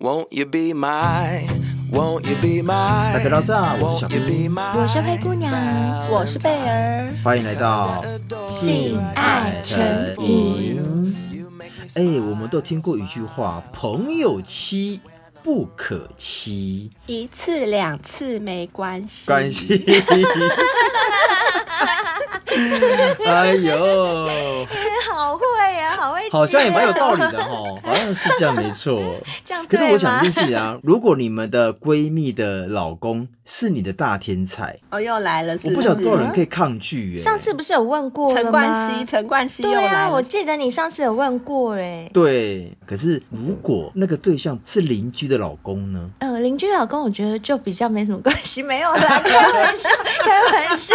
Won't you be my, won't you be my? 大家到这，我是小兵，我是灰姑娘，我是贝儿，欢迎来到性爱成瘾。哎，我们都听过一句话：朋友妻不可欺，一次两次没关系。关系。哎呦，好会啊，好会，好像也蛮有道理的哈，好像是这样，没错。这样，可是我想一件事啊，如果你们的闺蜜的老公是你的大天才，哦，又来了是不是，我不晓得多少人可以抗拒。上次不是有问过陈冠希，陈冠希又来了。对啊，我记得你上次有问过哎。对，可是如果那个对象是邻居的老公呢？嗯，邻居老公我觉得就比较没什么关系，没有啦，开玩笑，开玩笑，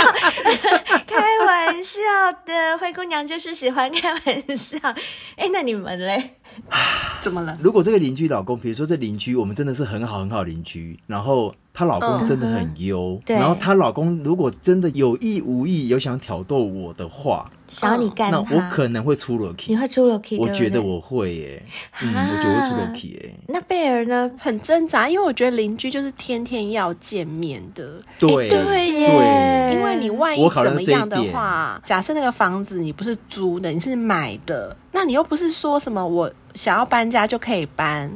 开玩笑的，灰姑娘就是喜欢开玩笑。哎，那你们嘞？怎么了？如果这个邻居老公，比如说这邻居，我们真的是很好很好邻居，然后她老公真的很优，对，然后她老公如果真的有意无意有想挑逗我的话，想要你干他，那我可能会出 lucky，你会出 lucky，我觉得我会耶，嗯，我觉得会出 lucky 耶。那贝儿呢？很挣扎，因为我觉得邻居就是天天要见面的，对对耶，因为你万一怎么样的话，假设那个房子你不是租的，你是买的，那你又不是说什么我。想要搬家就可以搬，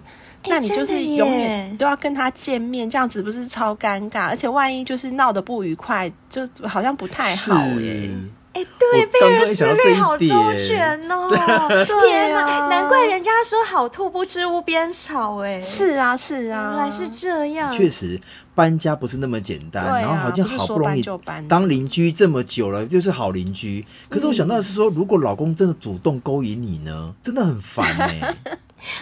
那你就是永远都要跟他见面，这样子不是超尴尬？而且万一就是闹得不愉快，就好像不太好耶。哎，对，贝儿思虑好周全哦！天哪，难怪人家说好兔不吃屋边草哎。是啊，是啊，原来是这样。确实，搬家不是那么简单，然后好像好不容易当邻居这么久了，就是好邻居。可是我想到的是说，如果老公真的主动勾引你呢，真的很烦哎。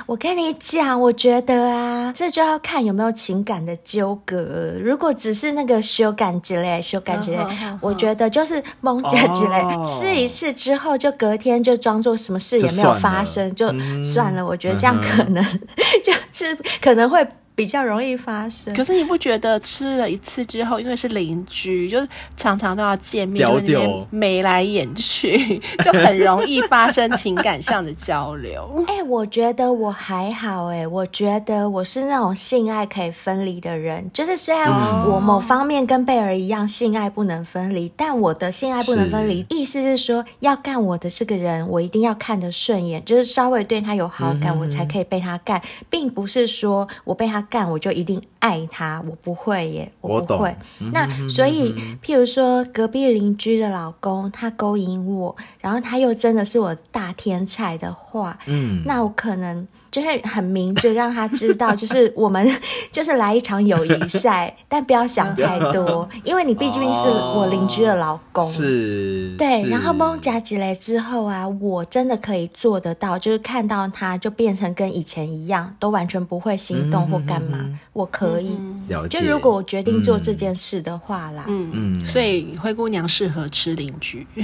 我跟你讲，我觉得啊，这就要看有没有情感的纠葛。如果只是那个修感之类、修感之类，我觉得就是蒙着之类，吃一次之后，就隔天就装作什么事也没有发生，就算了。就算了，我觉得这样可能 就是可能会。比较容易发生，可是你不觉得吃了一次之后，因为是邻居，就是常常都要见面，就眉来眼去，就很容易发生情感上的交流。哎、欸，我觉得我还好，哎，我觉得我是那种性爱可以分离的人，就是虽然我某方面跟贝儿一样，性爱不能分离，但我的性爱不能分离，意思是说要干我的这个人，我一定要看得顺眼，就是稍微对他有好感，嗯、我才可以被他干，并不是说我被他。干我就一定爱他，我不会耶，我不会。那所以，譬如说隔壁邻居的老公他勾引我，然后他又真的是我大天才的话，嗯，那我可能。就会很明着让他知道，就是我们 就是来一场友谊赛，但不要想太多，因为你毕竟是我邻居的老公。哦、是，对。然后蒙加几雷之后啊，我真的可以做得到，就是看到他就变成跟以前一样，都完全不会心动或干嘛，嗯、我可以。了解。就如果我决定做这件事的话啦，嗯嗯。所以灰姑娘适合吃邻居，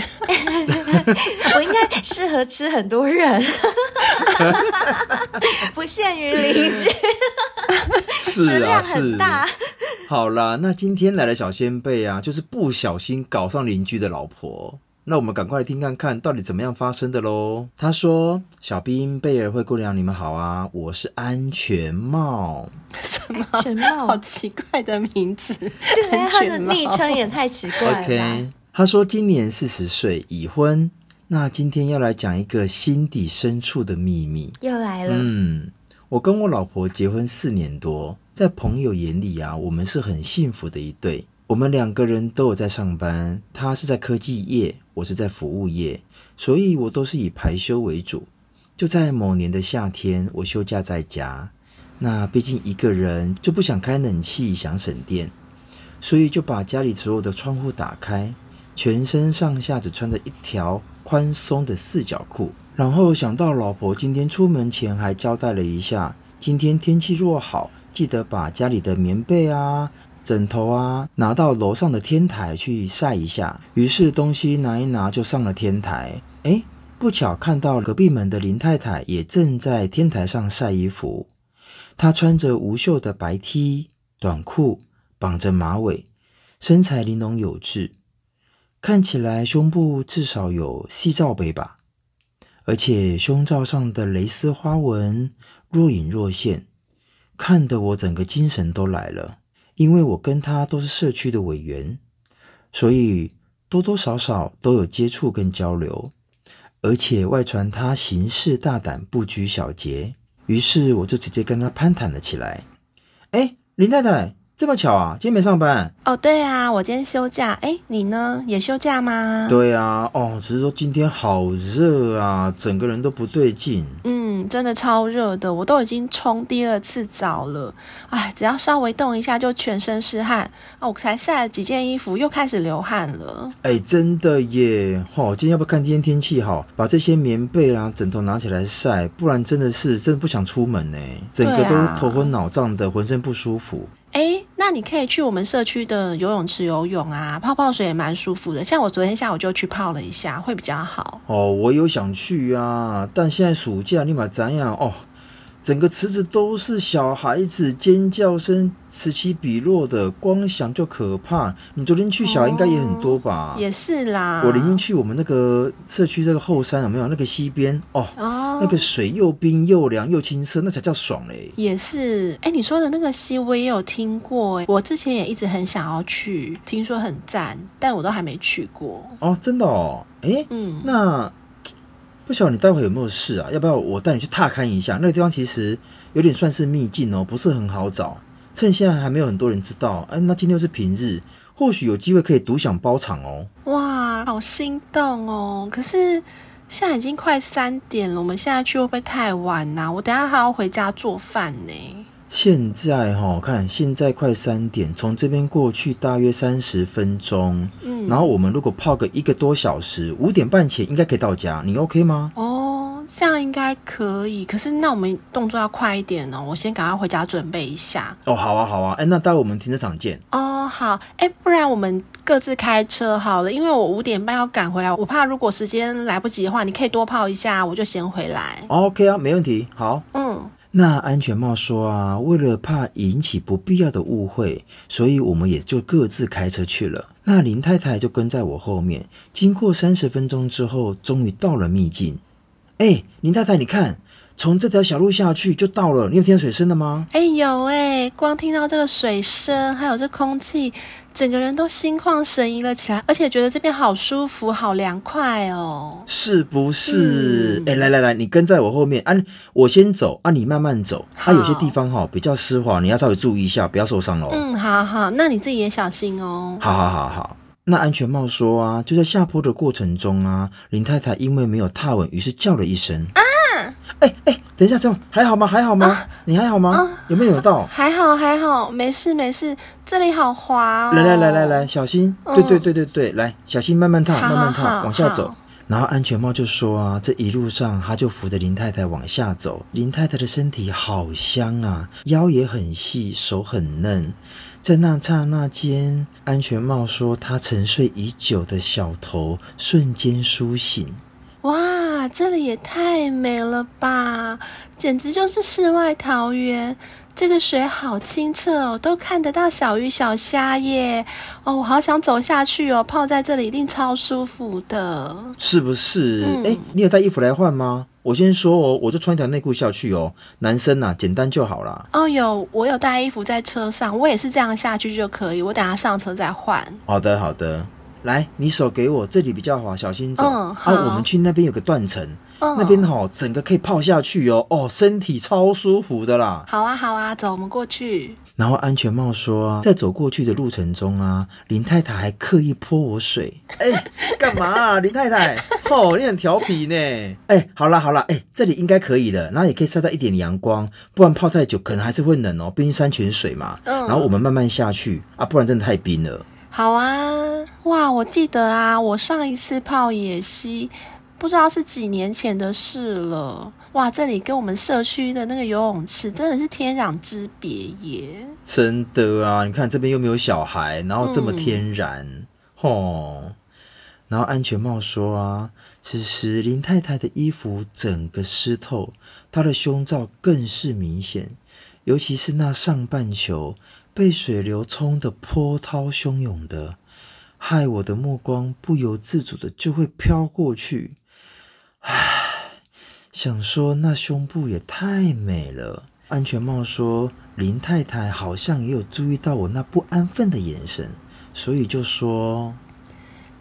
我应该适合吃很多人。不限于邻居，是啊，很大。好啦，那今天来的小仙贝啊，就是不小心搞上邻居的老婆。那我们赶快来听看看到底怎么样发生的喽。他说：“小兵、贝儿、灰姑娘，你们好啊，我是安全帽。”什么？安全帽？好奇怪的名字。对，他的昵称也太奇怪了。OK，他说今年四十岁，已婚。那今天要来讲一个心底深处的秘密，又来了。嗯，我跟我老婆结婚四年多，在朋友眼里啊，我们是很幸福的一对。我们两个人都有在上班，她是在科技业，我是在服务业，所以我都是以排休为主。就在某年的夏天，我休假在家，那毕竟一个人就不想开冷气，想省电，所以就把家里所有的窗户打开，全身上下只穿着一条。宽松的四角裤，然后想到老婆今天出门前还交代了一下，今天天气若好，记得把家里的棉被啊、枕头啊拿到楼上的天台去晒一下。于是东西拿一拿就上了天台。哎，不巧看到隔壁门的林太太也正在天台上晒衣服。她穿着无袖的白 T 短裤，绑着马尾，身材玲珑有致。看起来胸部至少有 C 罩杯吧，而且胸罩上的蕾丝花纹若隐若现，看得我整个精神都来了。因为我跟他都是社区的委员，所以多多少少都有接触跟交流，而且外传他行事大胆，不拘小节，于是我就直接跟他攀谈了起来。哎，林太太。这么巧啊，今天没上班哦。对啊，我今天休假。哎，你呢？也休假吗？对啊，哦，只是说今天好热啊，整个人都不对劲。嗯，真的超热的，我都已经冲第二次澡了。哎，只要稍微动一下就全身是汗。哦，我才晒了几件衣服，又开始流汗了。哎，真的耶。哦，今天要不要看今天天气好，把这些棉被啊、枕头拿起来晒，不然真的是真的不想出门呢。整个都头昏脑胀的，浑身不舒服。哎，那你可以去我们社区的游泳池游泳啊，泡泡水也蛮舒服的。像我昨天下午就去泡了一下，会比较好。哦，我有想去啊，但现在暑假你买怎样哦？整个池子都是小孩子尖叫声，此起彼落的，光想就可怕。你昨天去小孩应该也很多吧？哦、也是啦。我临近去我们那个社区这个后山有没有那个溪边哦？哦，那个水又冰又凉又清澈，那才叫爽嘞。也是，哎，你说的那个溪我也有听过，哎我之前也一直很想要去，听说很赞，但我都还没去过。哦，真的哦，哎，嗯，那。不晓得你待会有没有事啊？要不要我带你去踏勘一下？那个地方其实有点算是秘境哦，不是很好找。趁现在还没有很多人知道，哎，那今天又是平日，或许有机会可以独享包场哦。哇，好心动哦！可是现在已经快三点了，我们现在去会不会太晚呐？我等下还要回家做饭呢。现在哈，看现在快三点，从这边过去大约三十分钟。嗯，然后我们如果泡个一个多小时，五点半前应该可以到家，你 OK 吗？哦，这样应该可以。可是那我们动作要快一点哦，我先赶快回家准备一下。哦，好啊，好啊。哎，那待会我们停车场见。哦，好。哎，不然我们各自开车好了，因为我五点半要赶回来，我怕如果时间来不及的话，你可以多泡一下，我就先回来。OK 啊，没问题。好。嗯。那安全帽说啊，为了怕引起不必要的误会，所以我们也就各自开车去了。那林太太就跟在我后面。经过三十分钟之后，终于到了秘境。哎，林太太，你看。从这条小路下去就到了，你有听到水声了吗？哎，有哎，光听到这个水声，还有这空气，整个人都心旷神怡了起来，而且觉得这边好舒服，好凉快哦，是不是？哎、嗯，来来来，你跟在我后面啊，我先走啊，你慢慢走。它、啊、有些地方哈比较湿滑，你要稍微注意一下，不要受伤哦。嗯，好好，那你自己也小心哦。好好好好，那安全帽说啊，就在下坡的过程中啊，林太太因为没有踏稳，于是叫了一声啊。哎哎，等一下，这样还好吗？还好吗？啊、你还好吗？啊、有没有扭到？还好，还好，没事，没事。这里好滑哦。来来来来来，小心！对对对对对，来，小心，慢慢踏，慢慢踏，往下走。然后安全帽就说啊，这一路上他就扶着林太太往下走。林太太的身体好香啊，腰也很细，手很嫩。在那刹那间，安全帽说他沉睡已久的小头瞬间苏醒。哇，这里也太美了吧！简直就是世外桃源。这个水好清澈哦，都看得到小鱼小虾耶！哦，我好想走下去哦，泡在这里一定超舒服的，是不是？哎、嗯，你有带衣服来换吗？我先说哦，我就穿一条内裤下去哦。男生呐、啊，简单就好啦。哦，有，我有带衣服在车上，我也是这样下去就可以。我等下上车再换。好的，好的。来，你手给我，这里比较滑，小心走。啊，我们去那边有个断层，嗯、那边哈整个可以泡下去哦，哦，身体超舒服的啦。好啊，好啊，走，我们过去。然后安全帽说啊，在走过去的路程中啊，林太太还刻意泼我水。哎，干嘛啊，林太太？哦，你很调皮呢。哎，好啦好啦，哎，这里应该可以了，然后也可以晒到一点阳光，不然泡太久可能还是会冷哦，毕竟山泉水嘛。嗯。然后我们慢慢下去啊，不然真的太冰了。好啊，哇！我记得啊，我上一次泡野溪，不知道是几年前的事了。哇，这里跟我们社区的那个游泳池真的是天壤之别耶！真的啊，你看这边又没有小孩，然后这么天然，吼、嗯哦。然后安全帽说啊，此时林太太的衣服整个湿透，她的胸罩更是明显，尤其是那上半球。被水流冲得波涛汹涌的，害我的目光不由自主的就会飘过去。唉，想说那胸部也太美了。安全帽说：“林太太好像也有注意到我那不安分的眼神，所以就说：‘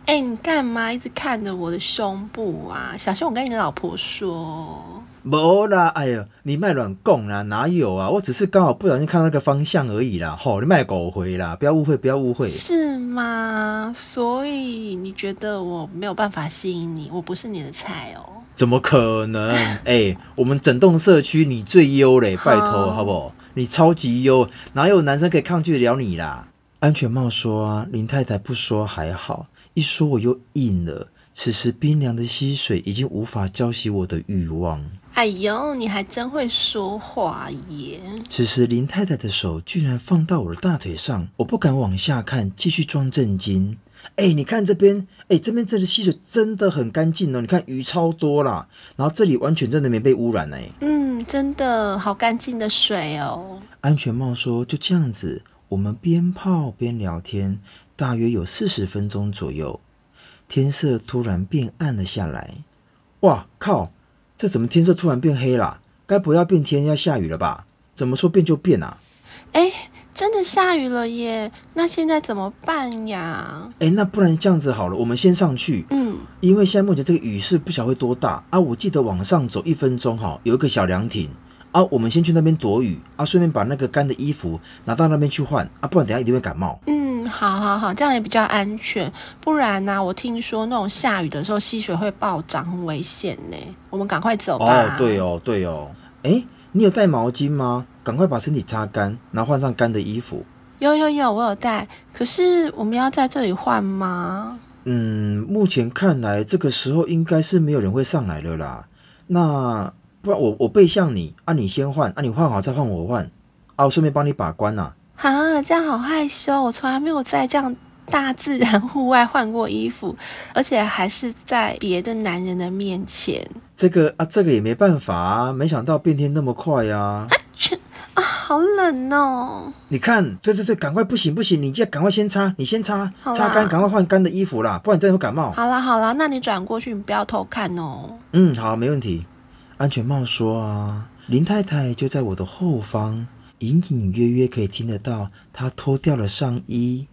哎、你干嘛一直看着我的胸部啊？小心我跟你老婆说。’没啦，哎呀，你卖乱讲啦，哪有啊？我只是刚好不小心看到那个方向而已啦。吼，你卖狗回啦，不要误会，不要误会。是吗？所以你觉得我没有办法吸引你？我不是你的菜哦。”怎么可能？哎、欸，我们整栋社区你最优嘞，拜托好不好？你超级优，哪有男生可以抗拒得了你啦？安全帽说啊，林太太不说还好，一说我又硬了。此时冰凉的溪水已经无法浇熄我的欲望。哎呦，你还真会说话耶！此时林太太的手居然放到我的大腿上，我不敢往下看，继续装震惊。哎、欸，你看这边，哎、欸，这边这里溪水真的很干净哦。你看鱼超多啦，然后这里完全真的没被污染哎。嗯，真的好干净的水哦。安全帽说：“就这样子，我们边泡边聊天，大约有四十分钟左右。天色突然变暗了下来。哇靠，这怎么天色突然变黑了？该不要变天要下雨了吧？怎么说变就变啊？哎、欸。”真的下雨了耶！那现在怎么办呀？哎，那不然这样子好了，我们先上去。嗯，因为现在目前这个雨势不晓得会多大啊。我记得往上走一分钟哈，有一个小凉亭啊。我们先去那边躲雨啊，顺便把那个干的衣服拿到那边去换啊，不然等下一定会感冒。嗯，好好好，这样也比较安全。不然呢、啊，我听说那种下雨的时候溪水会暴涨，很危险呢。我们赶快走吧。哦，对哦，对哦。哎，你有带毛巾吗？赶快把身体擦干，然后换上干的衣服。有有有，我有带。可是我们要在这里换吗？嗯，目前看来这个时候应该是没有人会上来了啦。那不然我我背向你啊，你先换啊，你换好再换我换啊，我顺便帮你把关呐。啊，这样好害羞，我从来没有在这样大自然户外换过衣服，而且还是在别的男人的面前。这个啊，这个也没办法啊，没想到变天那么快呀。啊啊，好冷哦！你看，对对对，赶快，不行不行，你这赶快先擦，你先擦，擦干，赶快换干的衣服啦，不然真的会感冒。好啦好啦，那你转过去，你不要偷看哦。嗯，好，没问题。安全帽说啊，林太太就在我的后方，隐隐约约可以听得到他脱掉了上衣、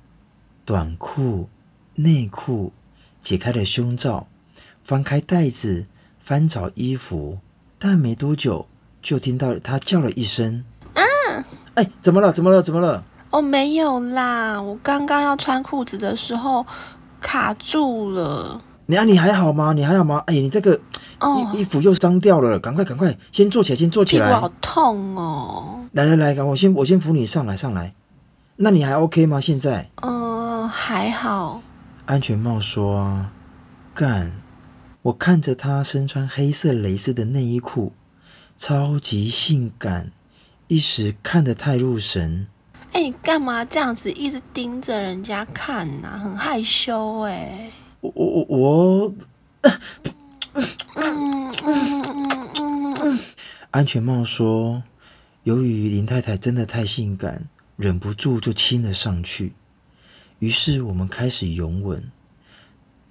短裤、内裤，解开了胸罩，翻开袋子，翻找衣服，但没多久就听到他叫了一声。啊哎，怎么了？怎么了？怎么了？哦，没有啦，我刚刚要穿裤子的时候卡住了。你啊，你还好吗？你还好吗？哎，你这个衣、哦、衣服又脏掉了，赶快赶快，先坐起来，先坐起来。屁股好痛哦！来来来，我先我先扶你上来上来。那你还 OK 吗？现在？嗯、呃，还好。安全帽说啊，干！我看着他身穿黑色蕾丝的内衣裤，超级性感。一时看得太入神，哎、欸，你干嘛这样子一直盯着人家看呐、啊？很害羞哎、欸。我我我，安全帽说，由于林太太真的太性感，忍不住就亲了上去。于是我们开始拥吻，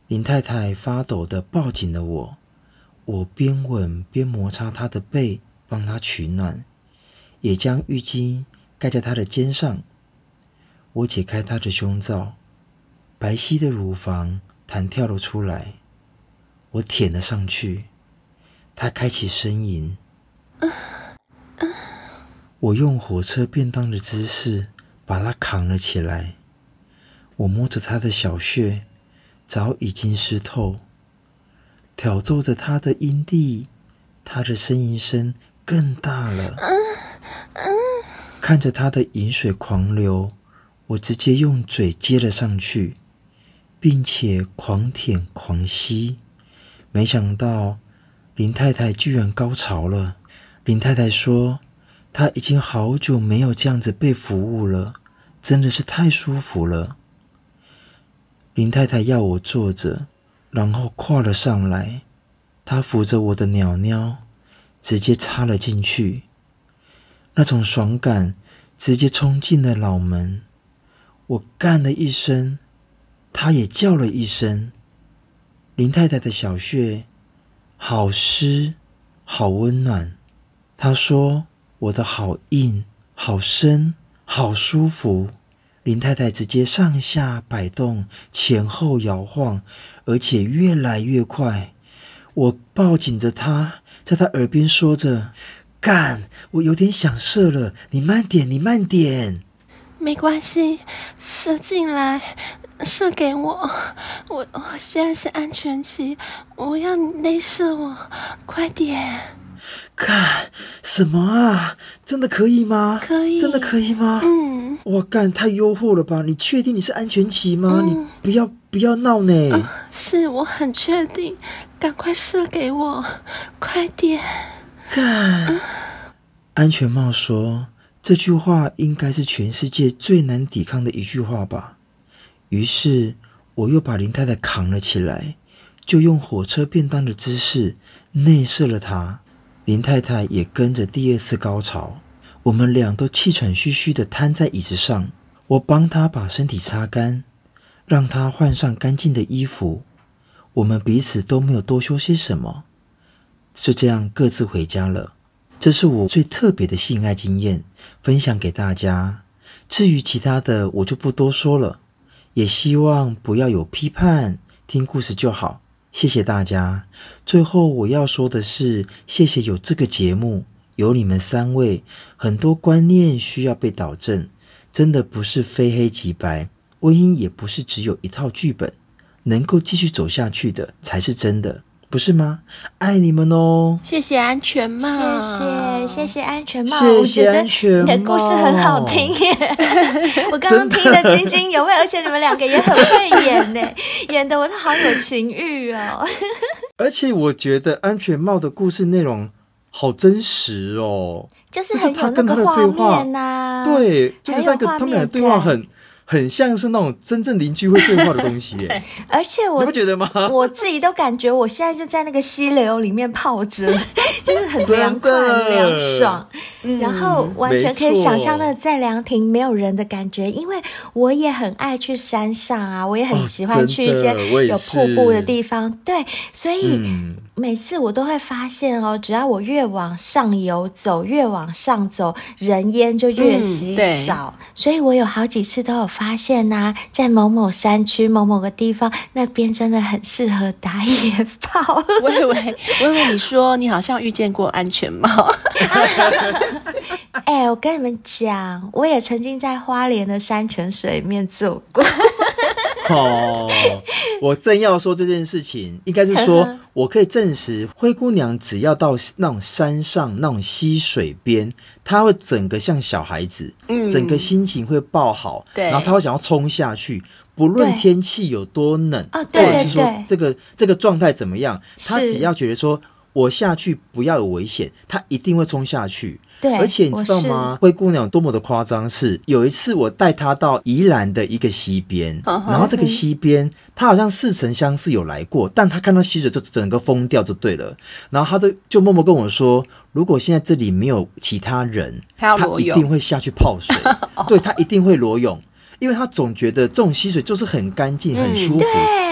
林太太发抖的抱紧了我，我边吻边摩擦她的背，帮她取暖。也将浴巾盖在她的肩上。我解开她的胸罩，白皙的乳房弹跳了出来。我舔了上去，他开启呻吟。我用火车便当的姿势把他扛了起来。我摸着他的小穴，早已经湿透，挑逗着他的阴蒂，他的呻吟声更大了。看着他的淫水狂流，我直接用嘴接了上去，并且狂舔狂吸。没想到林太太居然高潮了。林太太说：“她已经好久没有这样子被服务了，真的是太舒服了。”林太太要我坐着，然后跨了上来，她扶着我的鸟鸟，直接插了进去。那种爽感直接冲进了脑门，我干了一声，她也叫了一声。林太太的小穴好湿，好温暖。她说：“我的好硬、好深、好舒服。林太太直接上下摆动，前后摇晃，而且越来越快。我抱紧着她，在她耳边说着：“干，我有点想射了，你慢点，你慢点。”没关系，射进来，射给我。我我现在是安全期，我要你内射我，快点！看什么啊？真的可以吗？可以，真的可以吗？嗯。哇，干，太诱惑了吧？你确定你是安全期吗？嗯、你不要不要闹呢、哦。是我很确定，赶快射给我，快点！干、嗯。安全帽说。这句话应该是全世界最难抵抗的一句话吧。于是我又把林太太扛了起来，就用火车便当的姿势内射了她。林太太也跟着第二次高潮。我们俩都气喘吁吁地瘫在椅子上。我帮她把身体擦干，让她换上干净的衣服。我们彼此都没有多说些什么，就这样各自回家了。这是我最特别的性爱经验，分享给大家。至于其他的，我就不多说了。也希望不要有批判，听故事就好。谢谢大家。最后我要说的是，谢谢有这个节目，有你们三位，很多观念需要被导正。真的不是非黑即白，婚姻也不是只有一套剧本，能够继续走下去的才是真的。不是吗？爱你们哦！谢谢安全帽，谢谢谢谢安全帽，谢谢安全帽。我觉得你的故事很好听耶，我刚刚听得津津有味，而且你们两个也很会演呢，演得我都好有情欲哦。而且我觉得安全帽的故事内容好真实哦，就是很有那个画面呐、啊，对，就是那个他们俩的对话很。很像是那种真正邻居会对话的东西耶，而且我你不觉得吗？我自己都感觉我现在就在那个溪流里面泡着，就是很凉快、凉爽，然后完全可以想象那在凉亭没有人的感觉。因为我也很爱去山上啊，我也很喜欢去一些有瀑布的地方，对，所以每次我都会发现哦，只要我越往上游走，越往上走，人烟就越稀少，所以我有好几次都有。发现呐、啊，在某某山区某某个地方，那边真的很适合打野炮。我以为，我以为，你说你好像遇见过安全帽。哎、欸，我跟你们讲，我也曾经在花莲的山泉水里面做过。哦，我正要说这件事情，应该是说，我可以证实，灰姑娘只要到那种山上、那种溪水边，她会整个像小孩子，嗯，整个心情会爆好，对，然后她会想要冲下去，不论天气有多冷，或者是说这个这个状态怎么样，她只要觉得说我下去不要有危险，她一定会冲下去。对，而且你知道吗？灰姑娘多么的夸张！是有一次我带她到宜兰的一个溪边，然后这个溪边，她好像似曾相识有来过，但她看到溪水就整个疯掉就对了。然后她就就默默跟我说：“如果现在这里没有其他人，她一定会下去泡水。对，她一定会裸泳，因为她总觉得这种溪水就是很干净、很舒服，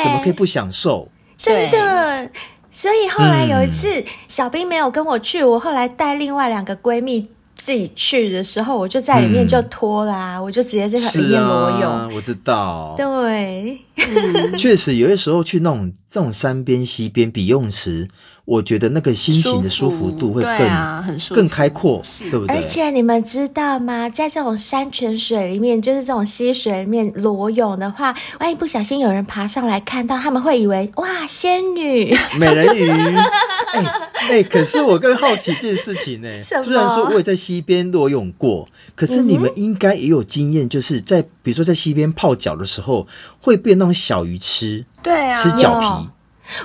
怎么可以不享受？真的。”所以后来有一次，小兵没有跟我去，我后来带另外两个闺蜜自己去的时候，我就在里面就脱啦、啊嗯，我就直接在里面裸泳。啊、我知道，对，嗯、确实有些时候去那种这种山边溪边比游泳池。我觉得那个心情的舒服度会更更开阔，对不对？而且你们知道吗？在这种山泉水里面，就是这种溪水里面裸泳的话，万一不小心有人爬上来看到，他们会以为哇，仙女、美人鱼。哎哎、欸欸，可是我更好奇一件事情呢。虽然说我也在溪边裸泳过，可是你们应该也有经验，就是在比如说在溪边泡脚的时候，会被那种小鱼吃，对啊，吃脚皮。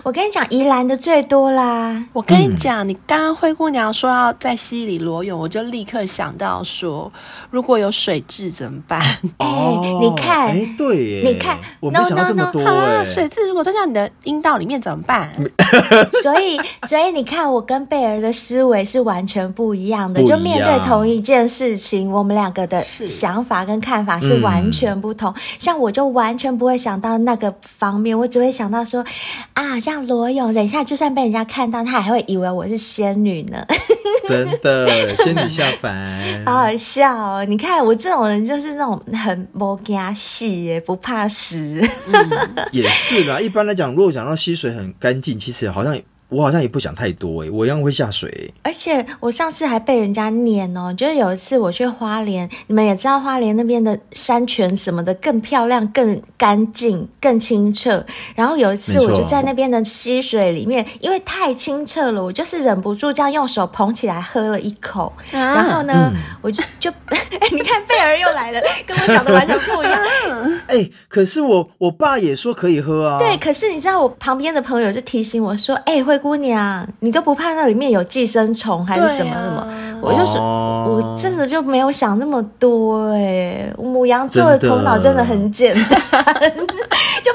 我跟你讲，宜兰的最多啦。我跟你讲，你刚刚灰姑娘说要在溪里裸泳，我就立刻想到说，如果有水蛭怎么办？哎、欸，你看，哎、欸，对，你看，我没想到这么多、欸。No, no, no, 啊、水蛭如果钻到你的阴道里面怎么办？所以，所以你看，我跟贝儿的思维是完全不一样的。就面对同一件事情，我们两个的想法跟看法是完全不同。像我就完全不会想到那个方面，我只会想到说啊。好像裸泳，等一下就算被人家看到，他还会以为我是仙女呢。真的，仙女下凡，好好笑哦！你看我这种人就是那种很摸家戏耶，不怕死。嗯、也是啦，一般来讲，如果讲到溪水很干净，其实好像。我好像也不想太多哎，我一样会下水。而且我上次还被人家念哦，就是有一次我去花莲，你们也知道花莲那边的山泉什么的更漂亮、更干净、更清澈。然后有一次我就在那边的溪水里面，因为太清澈了，我就是忍不住这样用手捧起来喝了一口。啊、然后呢，嗯、我就就 哎，你看贝儿又来了，跟我讲的完全不一样。哎，可是我我爸也说可以喝啊。对，可是你知道我旁边的朋友就提醒我说，哎，灰。姑娘，你都不怕那里面有寄生虫还是什么什么？啊、我就是、哦、我真的就没有想那么多哎、欸，母羊座的头脑真的很简单，就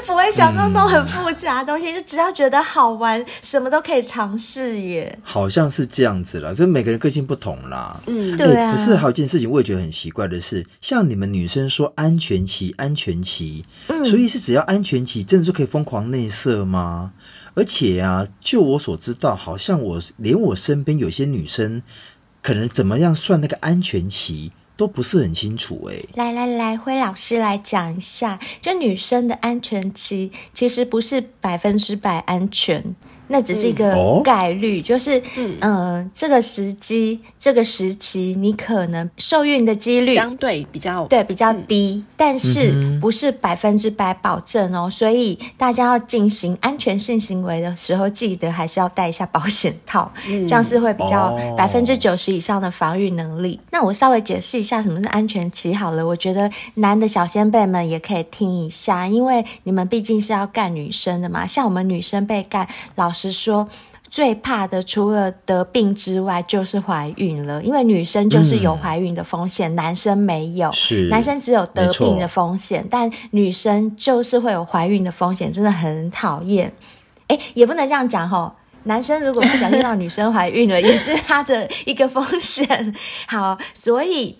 不会想那种很复杂的东西，嗯、就只要觉得好玩，什么都可以尝试耶。好像是这样子啦，这每个人个性不同啦。嗯，对啊。可是还有一件事情，我也觉得很奇怪的是，像你们女生说安全期，安全期，嗯，所以是只要安全期，真的就可以疯狂内射吗？而且啊，就我所知道，好像我连我身边有些女生，可能怎么样算那个安全期都不是很清楚诶。来来来，辉老师来讲一下，就女生的安全期其实不是百分之百安全。那只是一个概率，嗯、就是嗯、呃，这个时机、这个时期，你可能受孕的几率相对比较对比较低，嗯、但是不是百分之百保证哦。所以大家要进行安全性行为的时候，记得还是要戴一下保险套，嗯、这样是会比较百分之九十以上的防御能力。哦、那我稍微解释一下什么是安全期好了，我觉得男的小先辈们也可以听一下，因为你们毕竟是要干女生的嘛，像我们女生被干老。是说最怕的，除了得病之外，就是怀孕了。因为女生就是有怀孕的风险，嗯、男生没有。是男生只有得病的风险，但女生就是会有怀孕的风险，真的很讨厌。哎，也不能这样讲吼，男生如果不小心让女生怀孕了，也是他的一个风险。好，所以。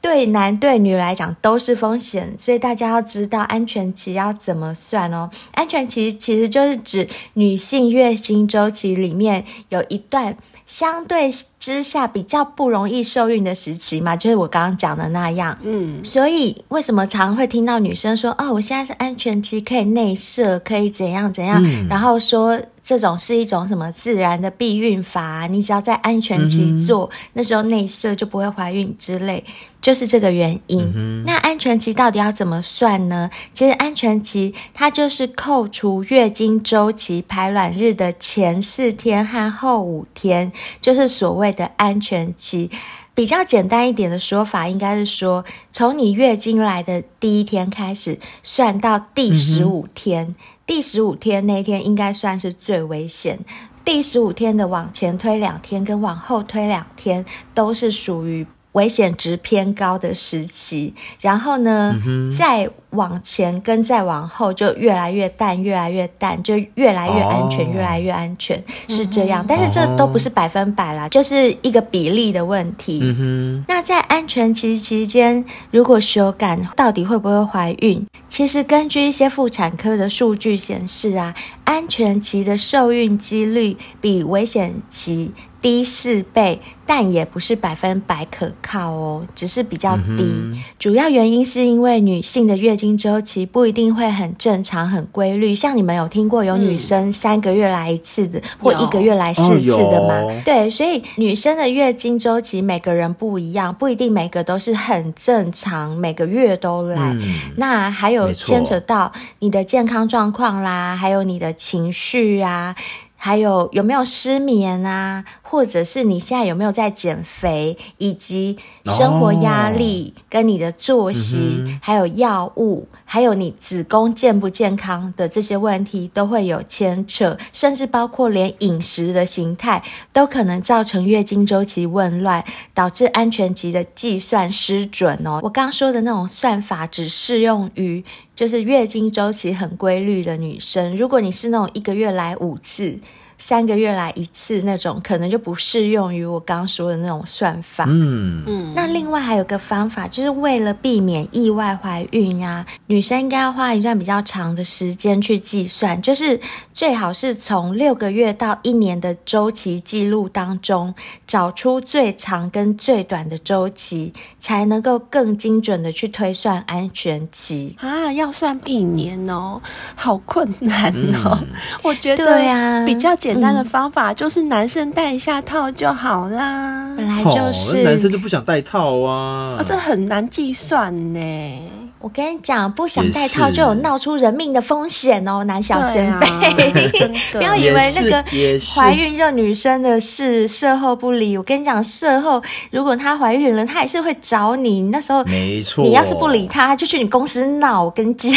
对男对女来讲都是风险，所以大家要知道安全期要怎么算哦。安全期其实就是指女性月经周期里面有一段相对之下比较不容易受孕的时期嘛，就是我刚刚讲的那样。嗯，所以为什么常会听到女生说：“哦，我现在是安全期，可以内射，可以怎样怎样？”嗯，然后说。这种是一种什么自然的避孕法？你只要在安全期做，嗯、那时候内射就不会怀孕之类，就是这个原因。嗯、那安全期到底要怎么算呢？其实安全期它就是扣除月经周期排卵日的前四天和后五天，就是所谓的安全期。比较简单一点的说法，应该是说从你月经来的第一天开始算到第十五天。嗯第十五天那天应该算是最危险，第十五天的往前推两天跟往后推两天都是属于危险值偏高的时期。然后呢，嗯、再往前跟再往后就越来越淡，越来越淡，就越来越安全，哦、越来越安全，是这样。但是这都不是百分百啦，哦、就是一个比例的问题。嗯、那在安全期期间，如果休干，到底会不会怀孕？其实根据一些妇产科的数据显示啊，安全期的受孕几率比危险期低四倍。但也不是百分百可靠哦，只是比较低。嗯、主要原因是因为女性的月经周期不一定会很正常、很规律。像你们有听过有女生三个月来一次的，嗯、或一个月来四次的吗？哦、对，所以女生的月经周期每个人不一样，不一定每个都是很正常，每个月都来。嗯、那还有牵扯到你的健康状况啦，还有你的情绪啊。还有有没有失眠啊？或者是你现在有没有在减肥？以及生活压力跟你的作息，哦、还有药物，还有你子宫健不健康的这些问题都会有牵扯，甚至包括连饮食的形态都可能造成月经周期紊乱，导致安全级的计算失准哦。我刚刚说的那种算法只适用于。就是月经周期很规律的女生，如果你是那种一个月来五次，三个月来一次那种，可能就不适用于我刚刚说的那种算法。嗯嗯。那另外还有个方法，就是为了避免意外怀孕啊，女生应该要花一段比较长的时间去计算，就是最好是从六个月到一年的周期记录当中找出最长跟最短的周期，才能够更精准的去推算安全期啊。要算一年哦，好困难哦。嗯、我觉得对呀，比较简单的方法就是男生戴一下套就好啦。嗯、本来就是、哦、男生就不想戴套啊，啊，这很难计算呢。我跟你讲，不想戴套就有闹出人命的风险哦，男小先辈，真的 不要以为那个怀孕就女生的事，事后不理。我跟你讲，事后如果她怀孕了，她还是会找你。那时候没错，你要是不理她，就去你公司闹。我跟你讲，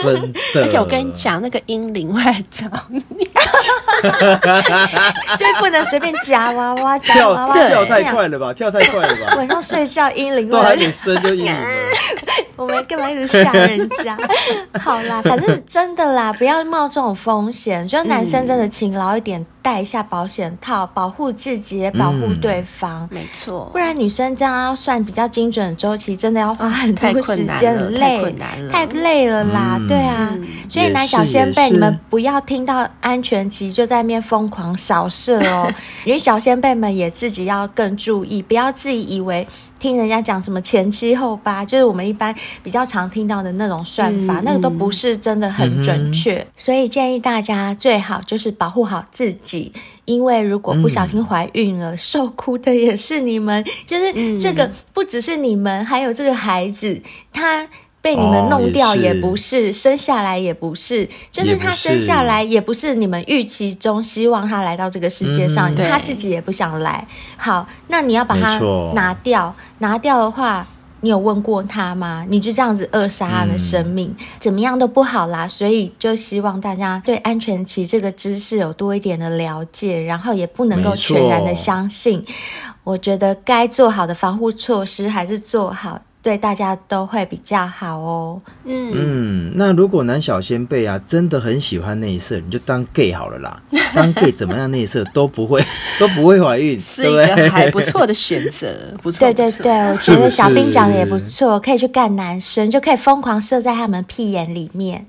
真的。而且我跟你讲，那个英灵会来找你，所以不能随便夹娃娃，夹娃娃跳太快了吧，跳太快了吧。晚上睡觉，阴灵都还没生就阴灵了。我们干嘛一直吓人家？好啦，反正真的啦，不要冒这种风险。就男生真的勤劳一点，戴一下保险套，保护自己也保护对方。没错，不然女生这样要算比较精准的周期，真的要花很多时间，很累，太累了啦。对啊，所以男小先辈，你们不要听到安全期就在那边疯狂扫射哦。女小先辈们也自己要更注意，不要自己以为。听人家讲什么前七后八，就是我们一般比较常听到的那种算法，嗯、那个都不是真的很准确。嗯、所以建议大家最好就是保护好自己，因为如果不小心怀孕了，嗯、受苦的也是你们。就是这个不只是你们，还有这个孩子，他。被你们弄掉也不是，哦、是生下来也不是，就是他生下来也不是你们预期中希望他来到这个世界上，嗯、他自己也不想来。好，那你要把它拿掉，拿掉的话，你有问过他吗？你就这样子扼杀他的生命，嗯、怎么样都不好啦。所以就希望大家对安全期这个知识有多一点的了解，然后也不能够全然的相信。我觉得该做好的防护措施还是做好。对大家都会比较好哦。嗯嗯，那如果男小仙贝啊真的很喜欢内射，你就当 gay 好了啦。当 gay 怎么样内射都不会 都不会怀孕，是一个还不错的选择。不错，对对对，我觉得小兵讲的也不错，可以去干男生，就可以疯狂射在他们屁眼里面。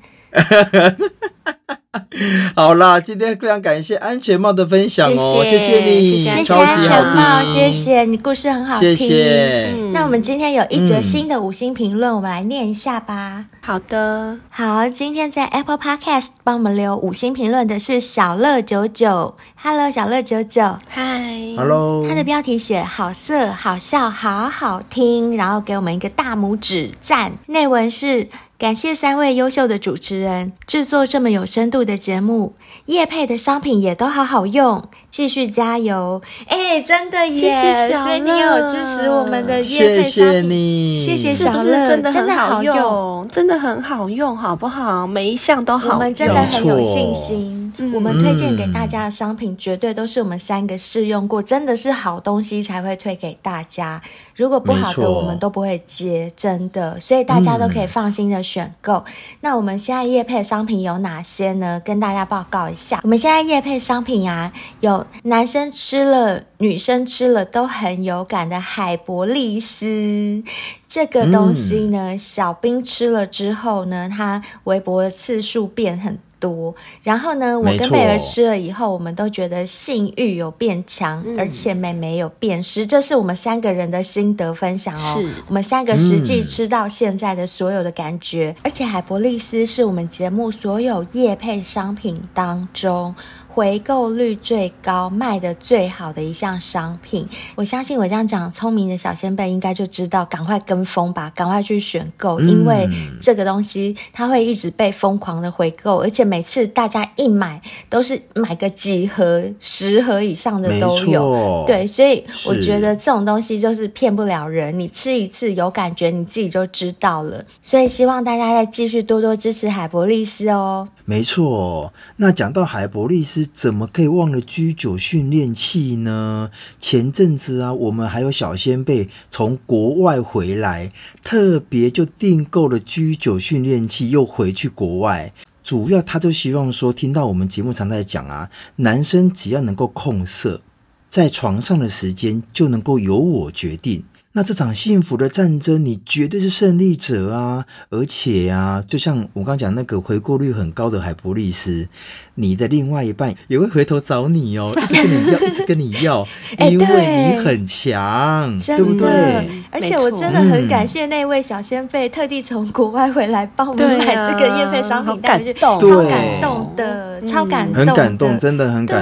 好啦，今天非常感谢安全帽的分享哦，谢谢，谢谢你，谢谢安全帽，谢谢你，故事很好听。谢谢。嗯、那我们今天有一则新的五星评论，嗯、我们来念一下吧。好的，好，今天在 Apple Podcast 帮我们留五星评论的是小乐九九，Hello，小乐九九，嗨，Hello。他的标题写好色、好笑、好好听，然后给我们一个大拇指赞。内文是。感谢三位优秀的主持人制作这么有深度的节目，叶配的商品也都好好用，继续加油！哎，真的耶！谢谢小乐，所以你有支持我们的叶配商品，谢谢你，谢谢小乐，是是真的很好用，真的很好用，好不好？每一项都好用，我们真的很有信心。嗯、我们推荐给大家的商品，绝对都是我们三个试用过，真的是好东西才会推给大家。如果不好的，我们都不会接，真的，所以大家都可以放心的选购。嗯、那我们现在叶配商品有哪些呢？跟大家报告一下。我们现在叶配商品啊，有男生吃了、女生吃了都很有感的海博利斯这个东西呢。嗯、小兵吃了之后呢，他微博的次数变很多，然后呢，我跟贝儿吃了以后，我们都觉得性欲有变强，嗯、而且妹妹有变湿，这是我们三个人的心得分享哦。是我们三个实际吃到现在的所有的感觉，嗯、而且海博利斯是我们节目所有夜配商品当中。回购率最高、卖的最好的一项商品，我相信我这样讲，聪明的小仙贝应该就知道，赶快跟风吧，赶快去选购，因为这个东西它会一直被疯狂的回购，而且每次大家一买都是买个几盒、十盒以上的都有，对，所以我觉得这种东西就是骗不了人，你吃一次有感觉，你自己就知道了。所以希望大家再继续多多支持海博利斯哦。没错，那讲到海博利斯，怎么可以忘了 G9 训练器呢？前阵子啊，我们还有小仙贝从国外回来，特别就订购了 G9 训练器，又回去国外。主要他就希望说，听到我们节目常在讲啊，男生只要能够控色，在床上的时间就能够由我决定。那这场幸福的战争，你绝对是胜利者啊！而且呀、啊，就像我刚刚讲那个回购率很高的海博利斯，你的另外一半也会回头找你哦，一直跟你要，一直跟你要，因为你很强，对不对？而且我真的很感谢那位小仙贝特地从国外回来帮我们买这个业配商品，感动，超感动的，超感动，很感动，真的很感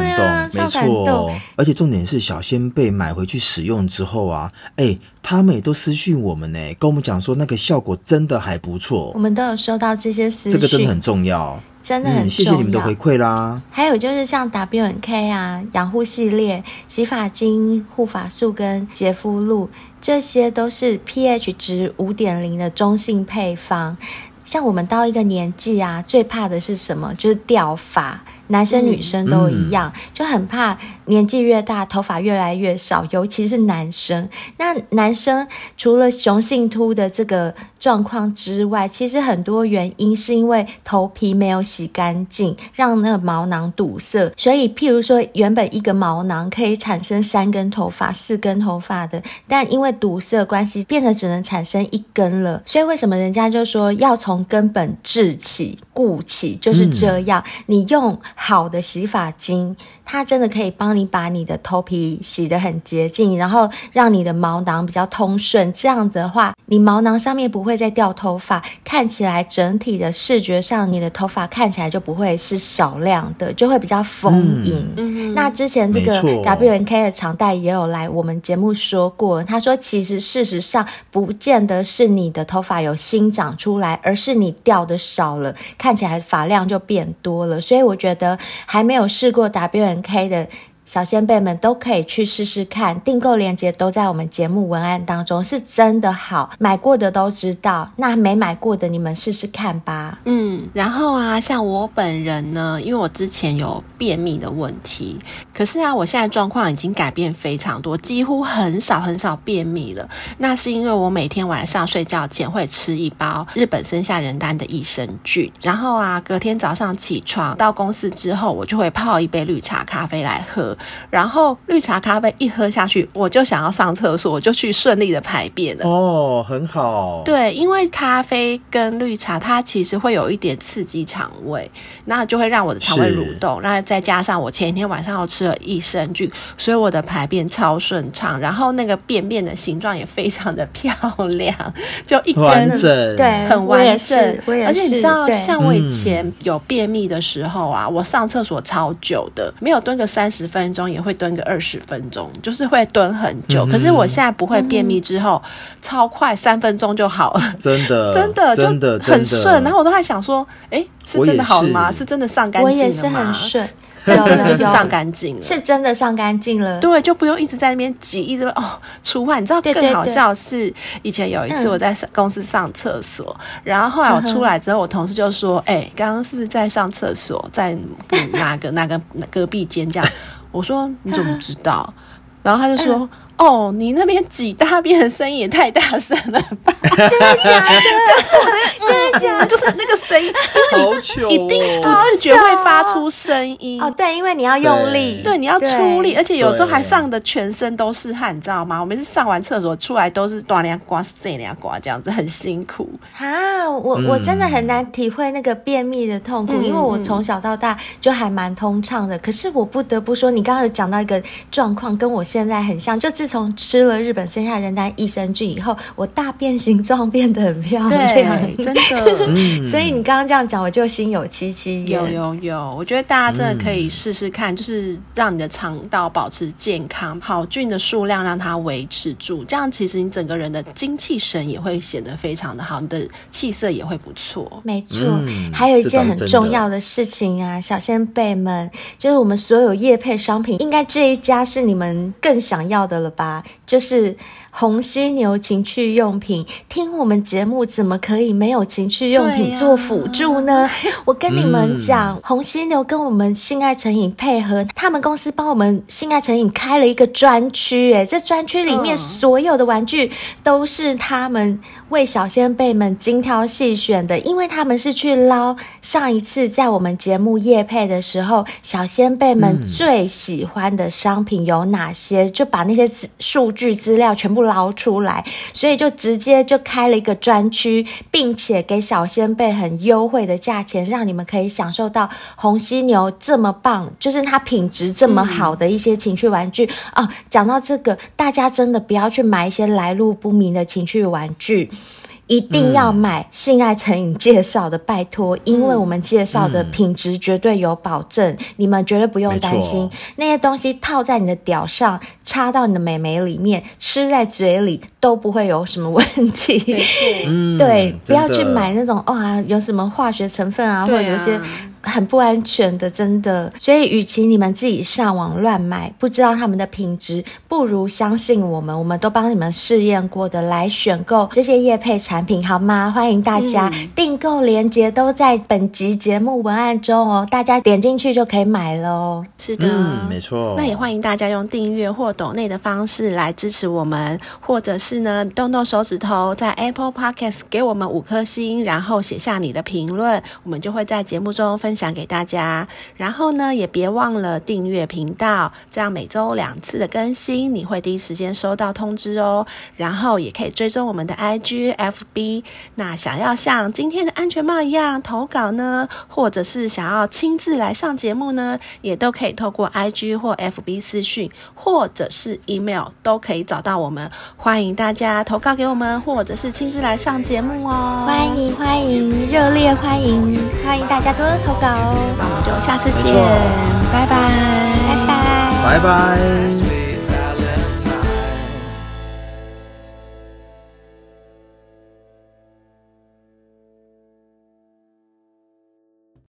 动，没错。而且重点是小仙贝买回去使用之后啊，哎。他们也都私讯我们呢，跟我们讲说那个效果真的还不错。我们都有收到这些私讯，这个真的很重要，真的很重要。嗯，谢谢你们的回馈啦。还有就是像 W N K 啊、养护系列、洗发精、护发素跟洁肤露，这些都是 pH 值五点零的中性配方。像我们到一个年纪啊，最怕的是什么？就是掉发。男生女生都一样，嗯、就很怕年纪越大头发越来越少，尤其是男生。那男生除了雄性秃的这个状况之外，其实很多原因是因为头皮没有洗干净，让那个毛囊堵塞。所以，譬如说，原本一个毛囊可以产生三根头发、四根头发的，但因为堵塞关系，变成只能产生一根了。所以，为什么人家就说要从根本治起、固起，就是这样。你用。好的洗发精，它真的可以帮你把你的头皮洗得很洁净，然后让你的毛囊比较通顺。这样子的话，你毛囊上面不会再掉头发，看起来整体的视觉上，你的头发看起来就不会是少量的，就会比较丰盈。嗯、那之前这个 W N K 的常代也有来我们节目说过，他说其实事实上不见得是你的头发有新长出来，而是你掉的少了，看起来发量就变多了。所以我觉得。还没有试过能开的小仙贝们都可以去试试看，订购链接都在我们节目文案当中，是真的好，买过的都知道。那没买过的，你们试试看吧。嗯，然后啊，像我本人呢，因为我之前有便秘的问题，可是啊，我现在状况已经改变非常多，几乎很少很少便秘了。那是因为我每天晚上睡觉前会吃一包日本生下仁丹的益生菌，然后啊，隔天早上起床到公司之后，我就会泡一杯绿茶咖啡来喝。然后绿茶咖啡一喝下去，我就想要上厕所，我就去顺利的排便了。哦，很好。对，因为咖啡跟绿茶它其实会有一点刺激肠胃，那就会让我的肠胃蠕动。那再加上我前一天晚上又吃了益生菌，所以我的排便超顺畅。然后那个便便的形状也非常的漂亮，就一根完整，对，很完整。而且你知道，像我以前有便秘的时候啊，嗯、我上厕所超久的，没有蹲个三十分。分钟也会蹲个二十分钟，就是会蹲很久。嗯、可是我现在不会便秘之后，嗯、超快三分钟就好了，真的，真的，真的就很顺。然后我都还想说，哎，是真的好了吗？是，是真的上干净了吗？我也是很顺。对，真的就是上干净了，是真的上干净了。对，就不用一直在那边挤，一直哦出汗。你知道更好笑是，以前有一次我在公司上厕所，嗯、然后后来我出来之后，我同事就说：“哎、欸，刚刚是不是在上厕所，在哪个哪个隔壁间这样？”我说：“你怎么 知道？”然后他就说。嗯哦，你那边挤大便的声音也太大声了吧？真的假的？就是我的，真的假的？就是那个声音，好糗，一定不自觉会发出声音哦。对，因为你要用力，对，你要出力，而且有时候还上的全身都是汗，你知道吗？我每次上完厕所出来都是大凉刮、塞凉刮，这样子很辛苦啊。我我真的很难体会那个便秘的痛苦，因为我从小到大就还蛮通畅的。可是我不得不说，你刚刚有讲到一个状况，跟我现在很像，就。自从吃了日本森下仁丹益生菌以后，我大便形状变得很漂亮，真的。嗯、所以你刚刚这样讲，我就心有戚戚。有有有，我觉得大家真的可以试试看，嗯、就是让你的肠道保持健康，好菌的数量让它维持住，这样其实你整个人的精气神也会显得非常的好，你的气色也会不错。没错，嗯、还有一件很重要的事情啊，小仙贝们，就是我们所有业配商品，应该这一家是你们更想要的了吧？吧，就是红犀牛情趣用品，听我们节目怎么可以没有情趣用品做辅助呢？我跟你们讲，嗯、红犀牛跟我们性爱成瘾配合，他们公司帮我们性爱成瘾开了一个专区，诶，这专区里面所有的玩具都是他们为小仙贝们精挑细选的，因为他们是去捞上一次在我们节目夜配的时候，小仙贝们最喜欢的商品有哪些，就把那些资数据资料全部。捞出来，所以就直接就开了一个专区，并且给小仙贝很优惠的价钱，让你们可以享受到红犀牛这么棒，就是它品质这么好的一些情趣玩具啊。讲到这个，大家真的不要去买一些来路不明的情趣玩具。一定要买性爱成瘾介绍的，拜托，因为我们介绍的品质绝对有保证，嗯、你们绝对不用担心。那些东西套在你的屌上，插到你的美眉里面，吃在嘴里都不会有什么问题。没错，嗯，对，不要去买那种哇，有什么化学成分啊，啊或者有些。很不安全的，真的。所以，与其你们自己上网乱买，不知道他们的品质，不如相信我们，我们都帮你们试验过的来选购这些业配产品，好吗？欢迎大家，嗯、订购链接都在本集节目文案中哦，大家点进去就可以买了哦。是的，嗯、没错。那也欢迎大家用订阅或抖内的方式来支持我们，或者是呢，动动手指头在 Apple Podcast 给我们五颗星，然后写下你的评论，我们就会在节目中分。分享给大家，然后呢，也别忘了订阅频道，这样每周两次的更新，你会第一时间收到通知哦。然后也可以追踪我们的 IG、FB。那想要像今天的安全帽一样投稿呢，或者是想要亲自来上节目呢，也都可以透过 IG 或 FB 私讯，或者是 email 都可以找到我们。欢迎大家投稿给我们，或者是亲自来上节目哦。欢迎欢迎，热烈欢迎，欢迎大家多多投。好，那我们就下次见，拜拜，拜拜，拜拜。